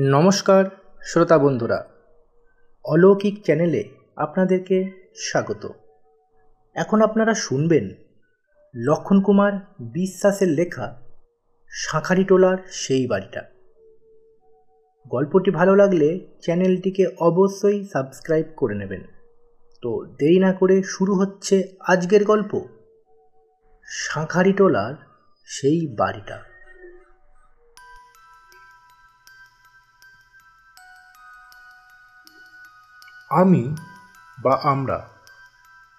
নমস্কার, শ্রোতা বন্ধুরা। অলৌকিক চ্যানেলে আপনাদেরকে স্বাগত। এখন আপনারা শুনবেন লক্ষণ কুমার বিশ্বাসের লেখা শাঁখারিটোলার সেই বাড়িটা। গল্পটি ভালো লাগলে চ্যানেলটিকে অবশ্যই সাবস্ক্রাইব করে নেবেন। তো দেরি না করে শুরু হচ্ছে আজকের গল্প শাঁখারিটোলার সেই বাড়িটা। আমি বা আমরা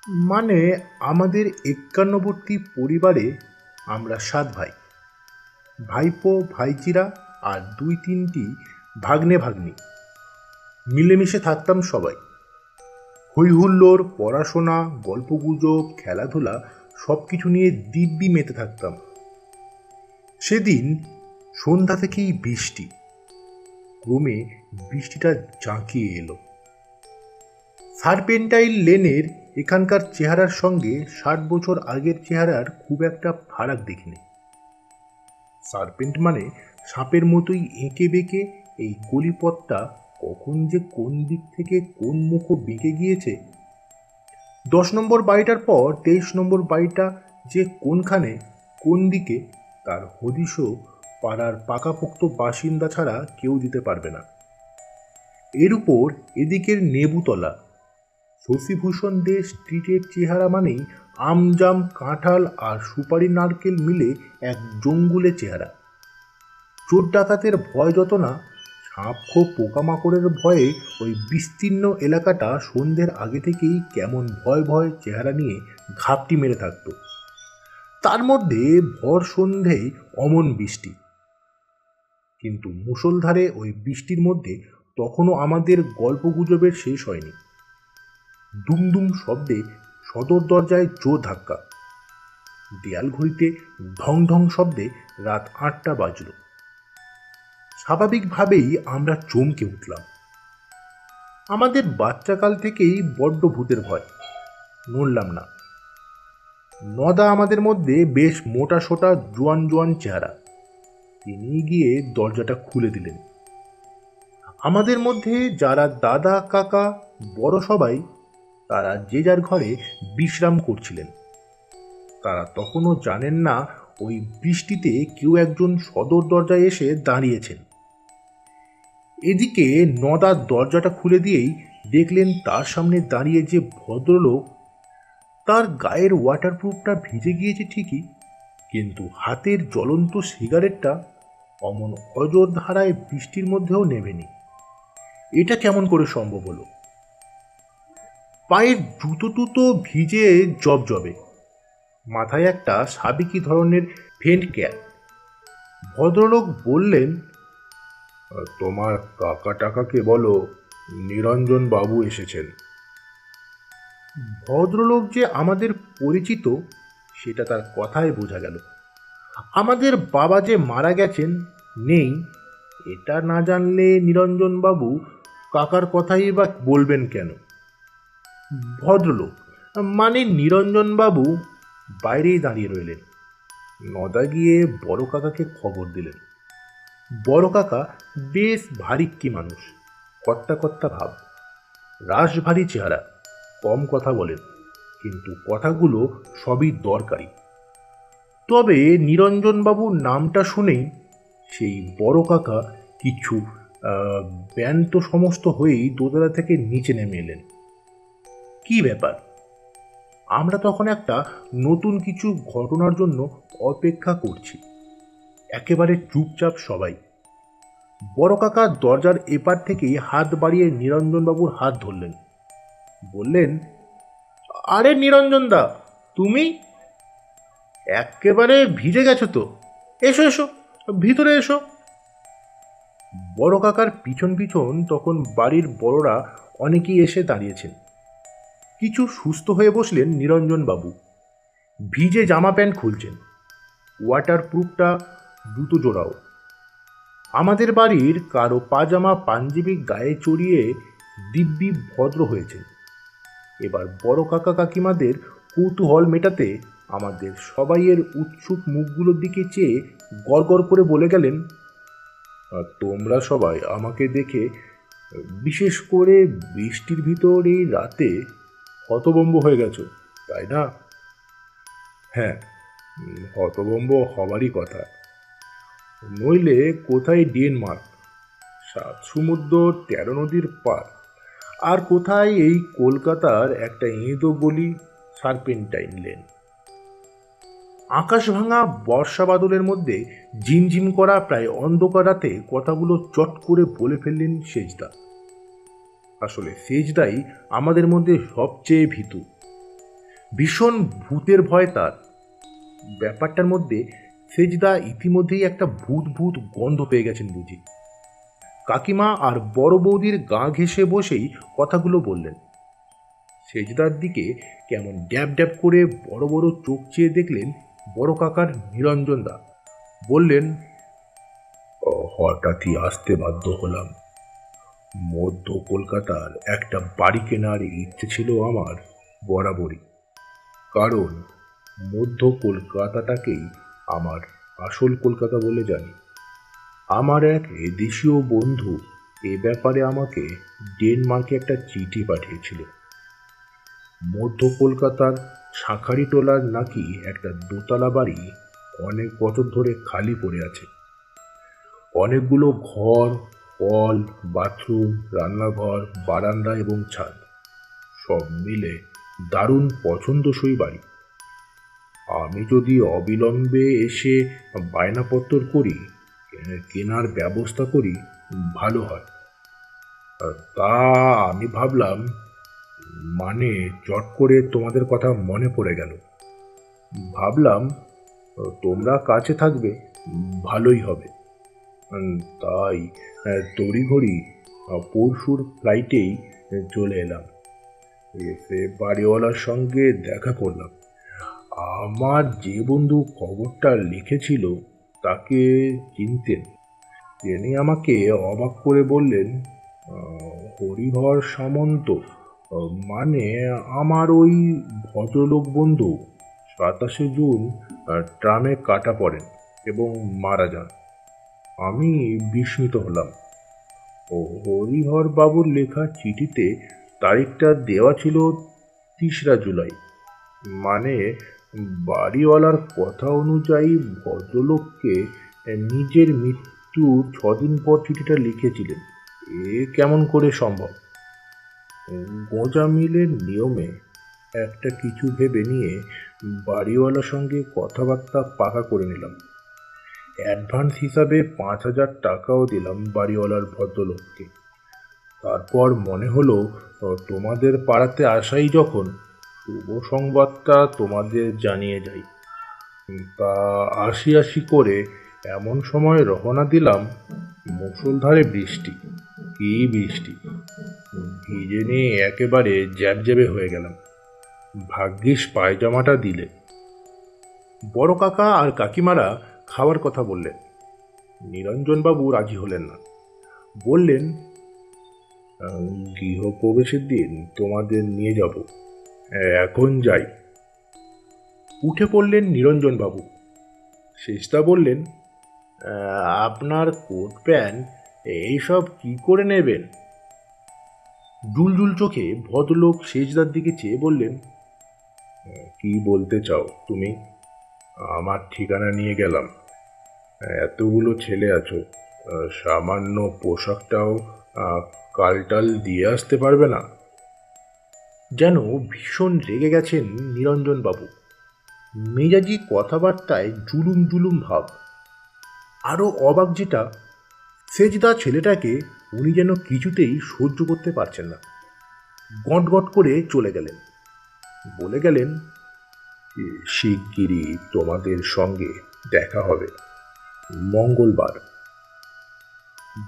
মানে আমাদের একান্নবর্তী পরিবারে আমরা সাত ভাই। ভাইপো ভাইচিরা আর দুই তিনটি ভাগ্নে ভাগ্নি। মিলেমিশে থাকতাম সবাই। হৈহুল্লোর পড়াশোনা, গল্পগুজব, খেলাধুলা সব কিছু নিয়ে দিব্যি মেতে থাকতাম। সেদিন সন্ধ্যা থেকেই বৃষ্টি। ক্রমে বৃষ্টিটা জাঁকিয়ে এলো। সার্পেন্টাইল লেনের এখানকার চেহারার সঙ্গে ষাট বছর আগের চেহারার খুব একটা ফারাক দেখিনি। সার্পেন্ট মানে সাপের মতোই এঁকে বেঁকে এই গলিপথটা কখন যে কোন দিক থেকে কোন মুখ বেঁকে গিয়েছে। দশ নম্বর বাড়িটার পর তেইশ নম্বর বাড়িটা যে কোনখানে, কোন দিকে, তার হদিশও পাড়ার পাকাপোক্ত বাসিন্দা ছাড়া কেউ দিতে পারবে না। এর উপর এদিকের নেবুতলা শশীভূষণ দে স্ট্রিটের চেহারা মানেই আমজাম, কাঁঠাল আর সুপারি নারকেল মিলে এক জঙ্গুলে চেহারা। চোর ডাকাতের ভয় যত না সাপ পোকামাকড়ের ভয়ে ওই বিস্তীর্ণ এলাকাটা সন্ধ্যের আগে থেকেই কেমন ভয় ভয় চেহারা নিয়ে ঘাপটি মেরে থাকত। তার মধ্যে ভর সন্ধেই অমন বৃষ্টি। কিন্তু মুসলধারে ওই বৃষ্টির মধ্যে তখনও আমাদের গল্পগুজবের শেষ হয়নি। দুমদুম শব্দে সদর দরজায় জোর ধাক্কা। দেয়াল ঘড়িতে ঢং ঢং শব্দে রাত আটটা বাজল। স্বাভাবিকভাবেই আমরা চমকে উঠলাম। আমাদের বাচ্চাকাল থেকেই বড্ড ভূতের ভয়। নড়লাম না। নদা আমাদের মধ্যে বেশ মোটা সোটা জোয়ান জোয়ান চেহারা। তিনি গিয়ে দরজাটা খুলে দিলেন। আমাদের মধ্যে যারা দাদা, কাকা, বড় সবাই তারা যে যার ঘরে বিশ্রাম করছিলেন। তারা তখনও জানেন না ওই বৃষ্টিতে কেউ একজন সদর দরজায় এসে দাঁড়িয়েছেন। এদিকে নদার দরজাটা খুলে দিয়েই দেখলেন তার সামনে দাঁড়িয়ে যে ভদ্রলোক, তার গায়ের ওয়াটারপ্রুফটা ভিজে গিয়েছে ঠিকই, কিন্তু হাতের জ্বলন্ত সিগারেটটা অমন অজর ধারায় বৃষ্টির মধ্যেও নেবেনি এটা কেমন করে সম্ভব হলো? পায়ের জুতো টুতো ভিজে জবজবে মাথায় একটা সাবেকি ধরনের ফেন্ট ক্যাপ ভদ্রলোক বললেন, তোমার কাকা টাকাকে বলো, নিরঞ্জন বাবু এসেছেন। ভদ্রলোক যে আমাদের পরিচিত, সেটা তার কথায় বোঝা গেল। আমাদের বাবা যে মারা গেছেন, নেই, এটা না জানলে নিরঞ্জনবাবু কাকার কথাই বা বলবেন কেন? ভদ্রলোক মানে নিরঞ্জনবাবু বাইরেই দাঁড়িয়ে রইলেন। নদা গিয়ে বড় কাকাকে খবর দিলেন। বড় কাকা বেশ ভারিক্কি মানুষ কর্তা কর্তা ভাব। রাস ভারী চেহারা, কম কথা বলেন, কিন্তু কথাগুলো সবই দরকারি। তবে নিরঞ্জনবাবুর নামটা শুনেই সেই বড় কাকা কিছু ব্যান্ত সমস্ত হয়েই দোতলা থেকে নিচে নেমে এলেন। কি ব্যাপার? আমরা তখন একটা নতুন কিছু ঘটনার জন্য অপেক্ষা করছি। একেবারে চুপচাপ সবাই। বড় কাকা দরজার এপার থেকেই হাত বাড়িয়ে নিরঞ্জনবাবুর হাত ধরলেন। বললেন, আরে নিরঞ্জনদা তুমি? একেবারে ভিজে গেছো তো। এসো এসো, ভিতরে এসো। বড় কাকার পিছন পিছন তখন বাড়ির বড়রা অনেকেই এসে দাঁড়িয়েছেন। কিছু সুস্থ হয়ে বসলেন নিরঞ্জনবাবু। ভিজে জামা প্যান্ট খুলছেন। ওয়াটার প্রুফটা দ্রুত জোড়াও। আমাদের বাড়ির কারও পাজামা পাঞ্জাবি গায়ে চড়িয়ে দিব্যি ভদ্র হয়েছেন। এবার বড় কাকা কাকিমাদের কৌতূহল মেটাতে আমাদের সবাইয়ের উৎসুক মুখগুলোর দিকে চেয়ে গড় করে বলে গেলেন তোমরা সবাই আমাকে দেখে, বিশেষ করে বৃষ্টির ভিতর এই রাতে হতবম্ব হয়ে গেছো, তাই না? হ্যাঁ হতবম্ব হবারই কথা। নইলে কোথায় ডেনমার্ক? সাত সমুদ্র তেরো নদীর পার। আর কোথায় এই কলকাতার একটা ইঁদো গলি সার্পেন্টাইন লেন? আকাশ ভাঙা বর্ষা বাদলের মধ্যে ঝিমঝিম করা প্রায় অন্ধকার রাতে কথাগুলো চট করে বলে ফেললেন সেজদা। আসলে সেজদাই আমাদের মধ্যে সবচেয়ে ভীতু। ভীষণ ভূতের ভয় তার। ব্যাপারটার মধ্যে সেজদা ইতিমধ্যেই একটা ভূত ভূত গন্ধ পেয়ে গেছেন বুঝি। কাকিমা আর বড় বৌদির গা ঘেঁষে বসেই কথাগুলো বললেন। সেজদার দিকে কেমন ড্যাব ড্যাব করে বড় বড় চোখ চেয়ে দেখলেন বড় কাকার নিরঞ্জন দা। বললেন "ও, হঠাৎই আসতে বাধ্য হলাম। মধ্য কলকাতার একটা বাড়ি কেনার ইচ্ছে ছিল আমার বরাবরই। কারণ মধ্য কলকাতাটাকেই আমার আসল কলকাতা বলে জানি। আমার এক দেশীয় বন্ধু এ ব্যাপারে আমাকে ডেনমার্কে একটা চিঠি পাঠিয়েছিল। মধ্য কলকাতার শাঁখারিটোলার নাকি একটা দোতলা বাড়ি অনেক বছর ধরে খালি পড়ে আছে। অনেকগুলো ঘর কল বাথরুম, রান্নাঘর, বারান্দা এবং ছাদ, সব মিলে দারুণ পছন্দসই বাড়ি। আমি যদি অবিলম্বে এসে বায়নাপত্র করি কেনার ব্যবস্থা করি, ভালো হয়। তা আমি ভাবলাম মানে চট করে তোমাদের কথা মনে পড়ে গেল। ভাবলাম, তোমরা কাছে থাকবে, ভালোই হবে। তাই তড়িঘড়ি পরশুর ফ্লাইটেই চলে এলাম। এসে বাড়িওয়ালার সঙ্গে দেখা করলাম। আমার যে বন্ধু খবরটা লিখেছিল, তাকে চিনতেন। তিনি আমাকে অবাক করে বললেন হরিহর সামন্ত মানে আমার ওই ভদ্রলোক বন্ধু, সাতাশে জুন ট্রামে কাটা পড়েন এবং মারা যান। আমি বিস্মিত হলাম। ও হরিহর বাবুর লেখা চিঠিতে তারিখটা দেওয়া ছিল তিসরা জুলাই। মানে বাড়িওয়ালার কথা অনুযায়ী ভদ্রলোককে নিজের মৃত্যু ছদিন পর চিঠিটা লিখেছিলেন। এ কেমন করে সম্ভব? গোঁজা মিলের নিয়মে একটা কিছু ভেবে নিয়ে বাড়িওয়ালার সঙ্গে কথাবার্তা পাকা করে নিলাম। অ্যাডভান্স হিসাবে পাঁচ হাজার টাকাও দিলাম বাড়িওয়ালার ভদ্রলোককে। তারপর মনে হলো তোমাদের পাড়াতে আসাই যখন, শুভ সংবাদটা তোমাদের জানিয়ে যাই। তা আসি আসি করে এমন সময় রওনা দিলাম মুষলধারে বৃষ্টি। কি বৃষ্টি? ভিজে নিয়ে একেবারে জ্যাবজ্যাবে হয়ে গেলাম। ভাগ্যিস পায়জামাটা দিলে। বড় কাকা আর কাকিমারা খাওয়ার কথা বললেন। নিরঞ্জনবাবু রাজি হলেন না। বললেন গৃহপ্রবেশের দিন তোমাদের নিয়ে যাব। এখন যাই। উঠে পড়লেন নিরঞ্জনবাবু। শেষদা বললেন আপনার কোট প্যান্ট এইসব কি করে নেবেন? জুলজুল চোখে ভদ্রলোক শেষদার দিকে চেয়ে বললেন "আহ, কি বলতে চাও তুমি? আমার ঠিকানা নিয়ে গেলাম। এতগুলো ছেলে আছো। সামান্য পোশাকটাও কালটাল দিয়ে আসতে পারবে না। যেন ভীষণ রেগে গেছেন নিরঞ্জনবাবু। মেজাজি কথাবার্তায় জুলুম জুলুম ভাব। আরও অবাক যেটা, সেজদা ছেলেটাকে উনি যেন কিছুতেই সহ্য করতে পারছেন না। গট গট করে চলে গেলেন। বলে গেলেন শিগগিরই তোমাদের সঙ্গে দেখা হবে। মঙ্গলবার।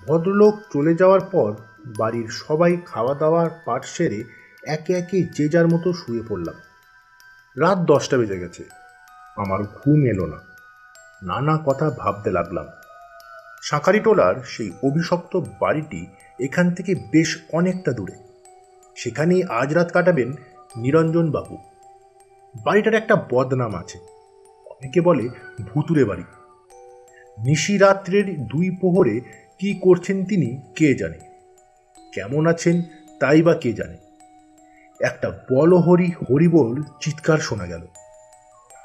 ভদ্রলোক চলে যাওয়ার পর বাড়ির সবাই খাওয়া দাওয়ার পাট সেরে একে একে যে যার মতো শুয়ে পড়লাম। রাত দশটা বেজে গেছে। আমার ঘুম এলো না। নানা কথা ভাবতে লাগলাম। শাঁখারিটোলার সেই অভিশপ্ত বাড়িটি এখান থেকে বেশ অনেকটা দূরে। সেখানেই আজ রাত কাটাবেন নিরঞ্জন বাবু। বাড়িটার একটা বদনাম আছে। অনেকে বলে ভুতুরে বাড়ি। নিশিরাত্রের দুই প্রহরে কি করছেন তিনি, কে জানে? কেমন আছেন, তাই বা কে জানে? একটা বলহরি হরিবোল চিৎকার শোনা গেল।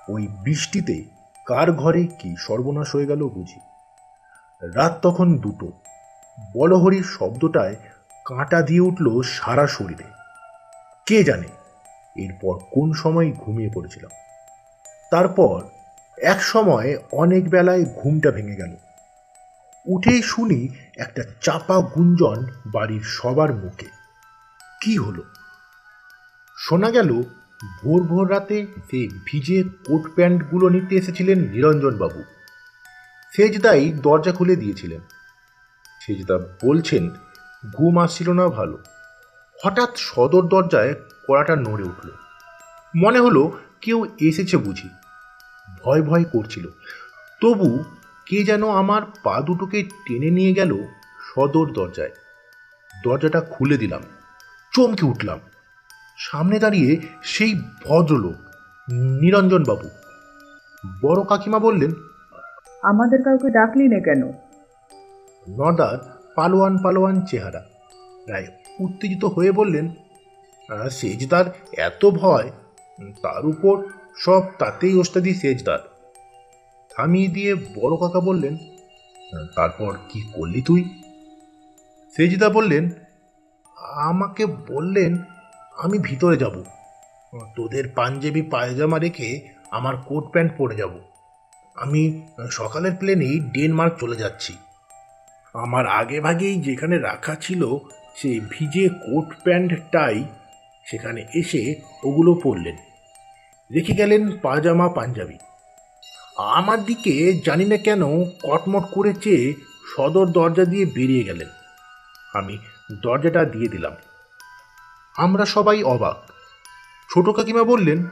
ওই বৃষ্টিতে কার ঘরে কি সর্বনাশ হয়ে গেল বুঝি? রাত তখন দুটো। বলহরির শব্দটায় কাঁটা দিয়ে উঠল সারা শরীরে। কে জানে, এরপর কোন সময় ঘুমিয়ে পড়েছিলাম। তারপর এক সময় অনেক বেলায় ঘুমটা ভেঙে গেল। উঠেই শুনি একটা চাপা গুঞ্জন বাড়ির সবার মুখে। কি হলো? শোনা গেল, ভোর ভোর রাতে সে ভিজে কোট প্যান্টগুলো নিতে এসেছিলেন নিরঞ্জনবাবু। সেজদাই দরজা খুলে দিয়েছিলেন। সেজদা বলছেন, ঘুম আসছিল না ভালো। হঠাৎ সদর দরজায় কড়াটা নড়ে উঠল। মনে হলো কেউ এসেছে বুঝি। ভয় ভয় করছিল। তবু কে যেন আমার পা দুটোকে টেনে নিয়ে গেল সদর দরজায়। দরজাটা খুলে দিলাম চমকে উঠলাম। সামনে দাঁড়িয়ে সেই ভদ্রলোক নিরঞ্জনবাবু বড় কাকিমা বললেন আমাদের কাউকে ডাকলি না কেন? নদার পালোয়ান পালোয়ান চেহারা। রায় উত্তেজিত হয়ে বললেন "আহ, সেজদার এত ভয় তার উপর সব তাতেই ওস্তাদি সেজদার। থামিয়ে দিয়ে বড় কাকা বললেন, তারপর কি করলি তুই? সেজদা বললেন, আমাকে বললেন আমি ভিতরে যাব। তোদের পাঞ্জাবি পায়জামা রেখে আমার কোট প্যান্ট পরে যাব। আমি সকালের প্লেনেই ডেনমার্ক চলে যাচ্ছি। আমার আগে ভাগেই যেখানে রাখা ছিল সেই ভিজে কোট প্যান্ট টাই সেখানে এসে ওগুলো পরলেন। রেখে গেলেন পাজামা পাঞ্জাবি। আমার দিকে জানি না কেন কটমট করে চেয়ে সদর দরজা দিয়ে বেরিয়ে গেলেন। আমি দরজাটা দিয়ে দিলাম। আমরা সবাই অবাক। ছোট কাকিমা বললেন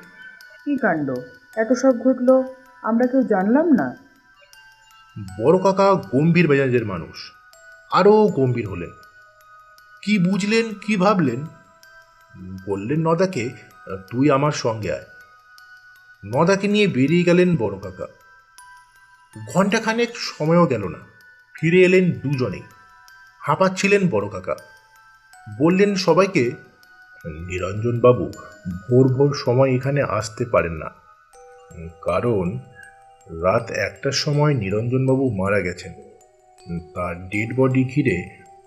কি কাণ্ড? এত সব ঘটলো আমরা কেউ জানলাম না? বড় কাকা গম্ভীর মেজাজের মানুষ আরও গম্ভীর হলেন। কি বুঝলেন কি ভাবলেন? বললেন নদাকে তুই আমার সঙ্গে আয়। নদাকে নিয়ে বেরিয়ে গেলেন বড় কাকা। ঘণ্টাখানেক সময়ও গেল না, ফিরে এলেন দুজনেই হাঁপাচ্ছিলেন বড় কাকা। বললেন সবাইকে, নিরঞ্জন বাবু, ভোর ভোর সময় এখানে আসতে পারেন না। কারণ রাত একটার সময় নিরঞ্জনবাবু মারা গেছেন। তার ডেড বডি ঘিরে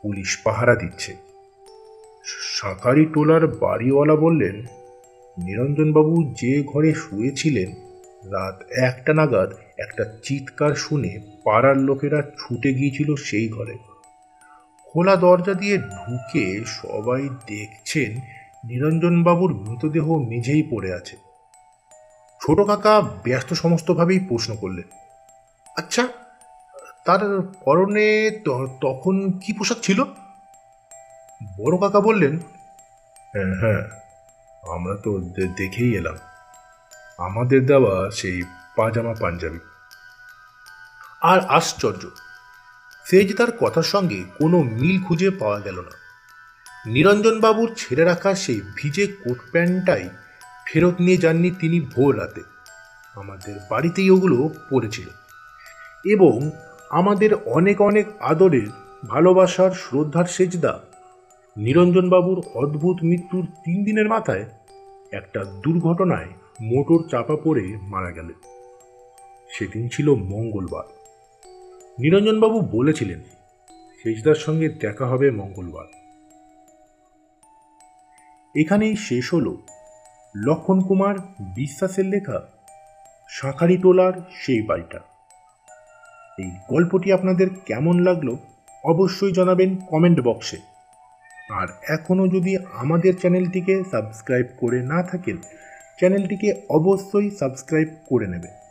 পুলিশ পাহারা দিচ্ছে। শাঁখারি টোলার বাড়িওয়ালা বললেন নিরঞ্জনবাবু যে ঘরে শুয়েছিলেন, রাত একটা নাগাদ একটা চিৎকার শুনে পাড়ার লোকেরা ছুটে গিয়েছিল সেই ঘরে। খোলা দরজা দিয়ে ঢুকে সবাই দেখছেন নিরঞ্জনবাবুর মৃতদেহ মেঝেই পড়ে আছে। ছোট কাকা ব্যস্ত সমস্তভাবেই প্রশ্ন করলেন আচ্ছা তার পরনে তখন কি পোশাক ছিল? বড় কাকা বললেন হ্যাঁ হ্যাঁ আমরা তো দেখেই এলাম। আমাদের দেওয়া সেই পাজামা পাঞ্জাবি। আর আশ্চর্য, সে যে তার কথার সঙ্গে কোনো মিল খুঁজে পাওয়া গেল না। নিরঞ্জনবাবুর ছেড়ে রাখা সেই ভিজে কোট প্যান্টটাই ফেরত নিয়ে যাননি তিনি ভোর রাতে। আমাদের বাড়িতেই ওগুলো পড়েছিল। এবং আমাদের অনেক অনেক আদরের ভালোবাসার শ্রদ্ধার সেজদা নিরঞ্জনবাবুর অদ্ভুত মৃত্যুর তিন দিনের মাথায় একটা দুর্ঘটনায় মোটর চাপা পড়ে মারা গেলেন। সেদিন ছিল মঙ্গলবার। নিরঞ্জনবাবু বলেছিলেন, সেজদার সঙ্গে দেখা হবে মঙ্গলবার। এখানেই শেষ হল লক্ষণ কুমার বিশ্বাসের লেখা শাঁখারি টোলার সেই বাড়িটা। এই গল্পটি আপনাদের কেমন লাগল অবশ্যই জানাবেন কমেন্ট বক্সে। আর এখনও যদি আমাদের চ্যানেলটিকে সাবস্ক্রাইব করে না থাকেন চ্যানেলটিকে অবশ্যই সাবস্ক্রাইব করে নেবেন।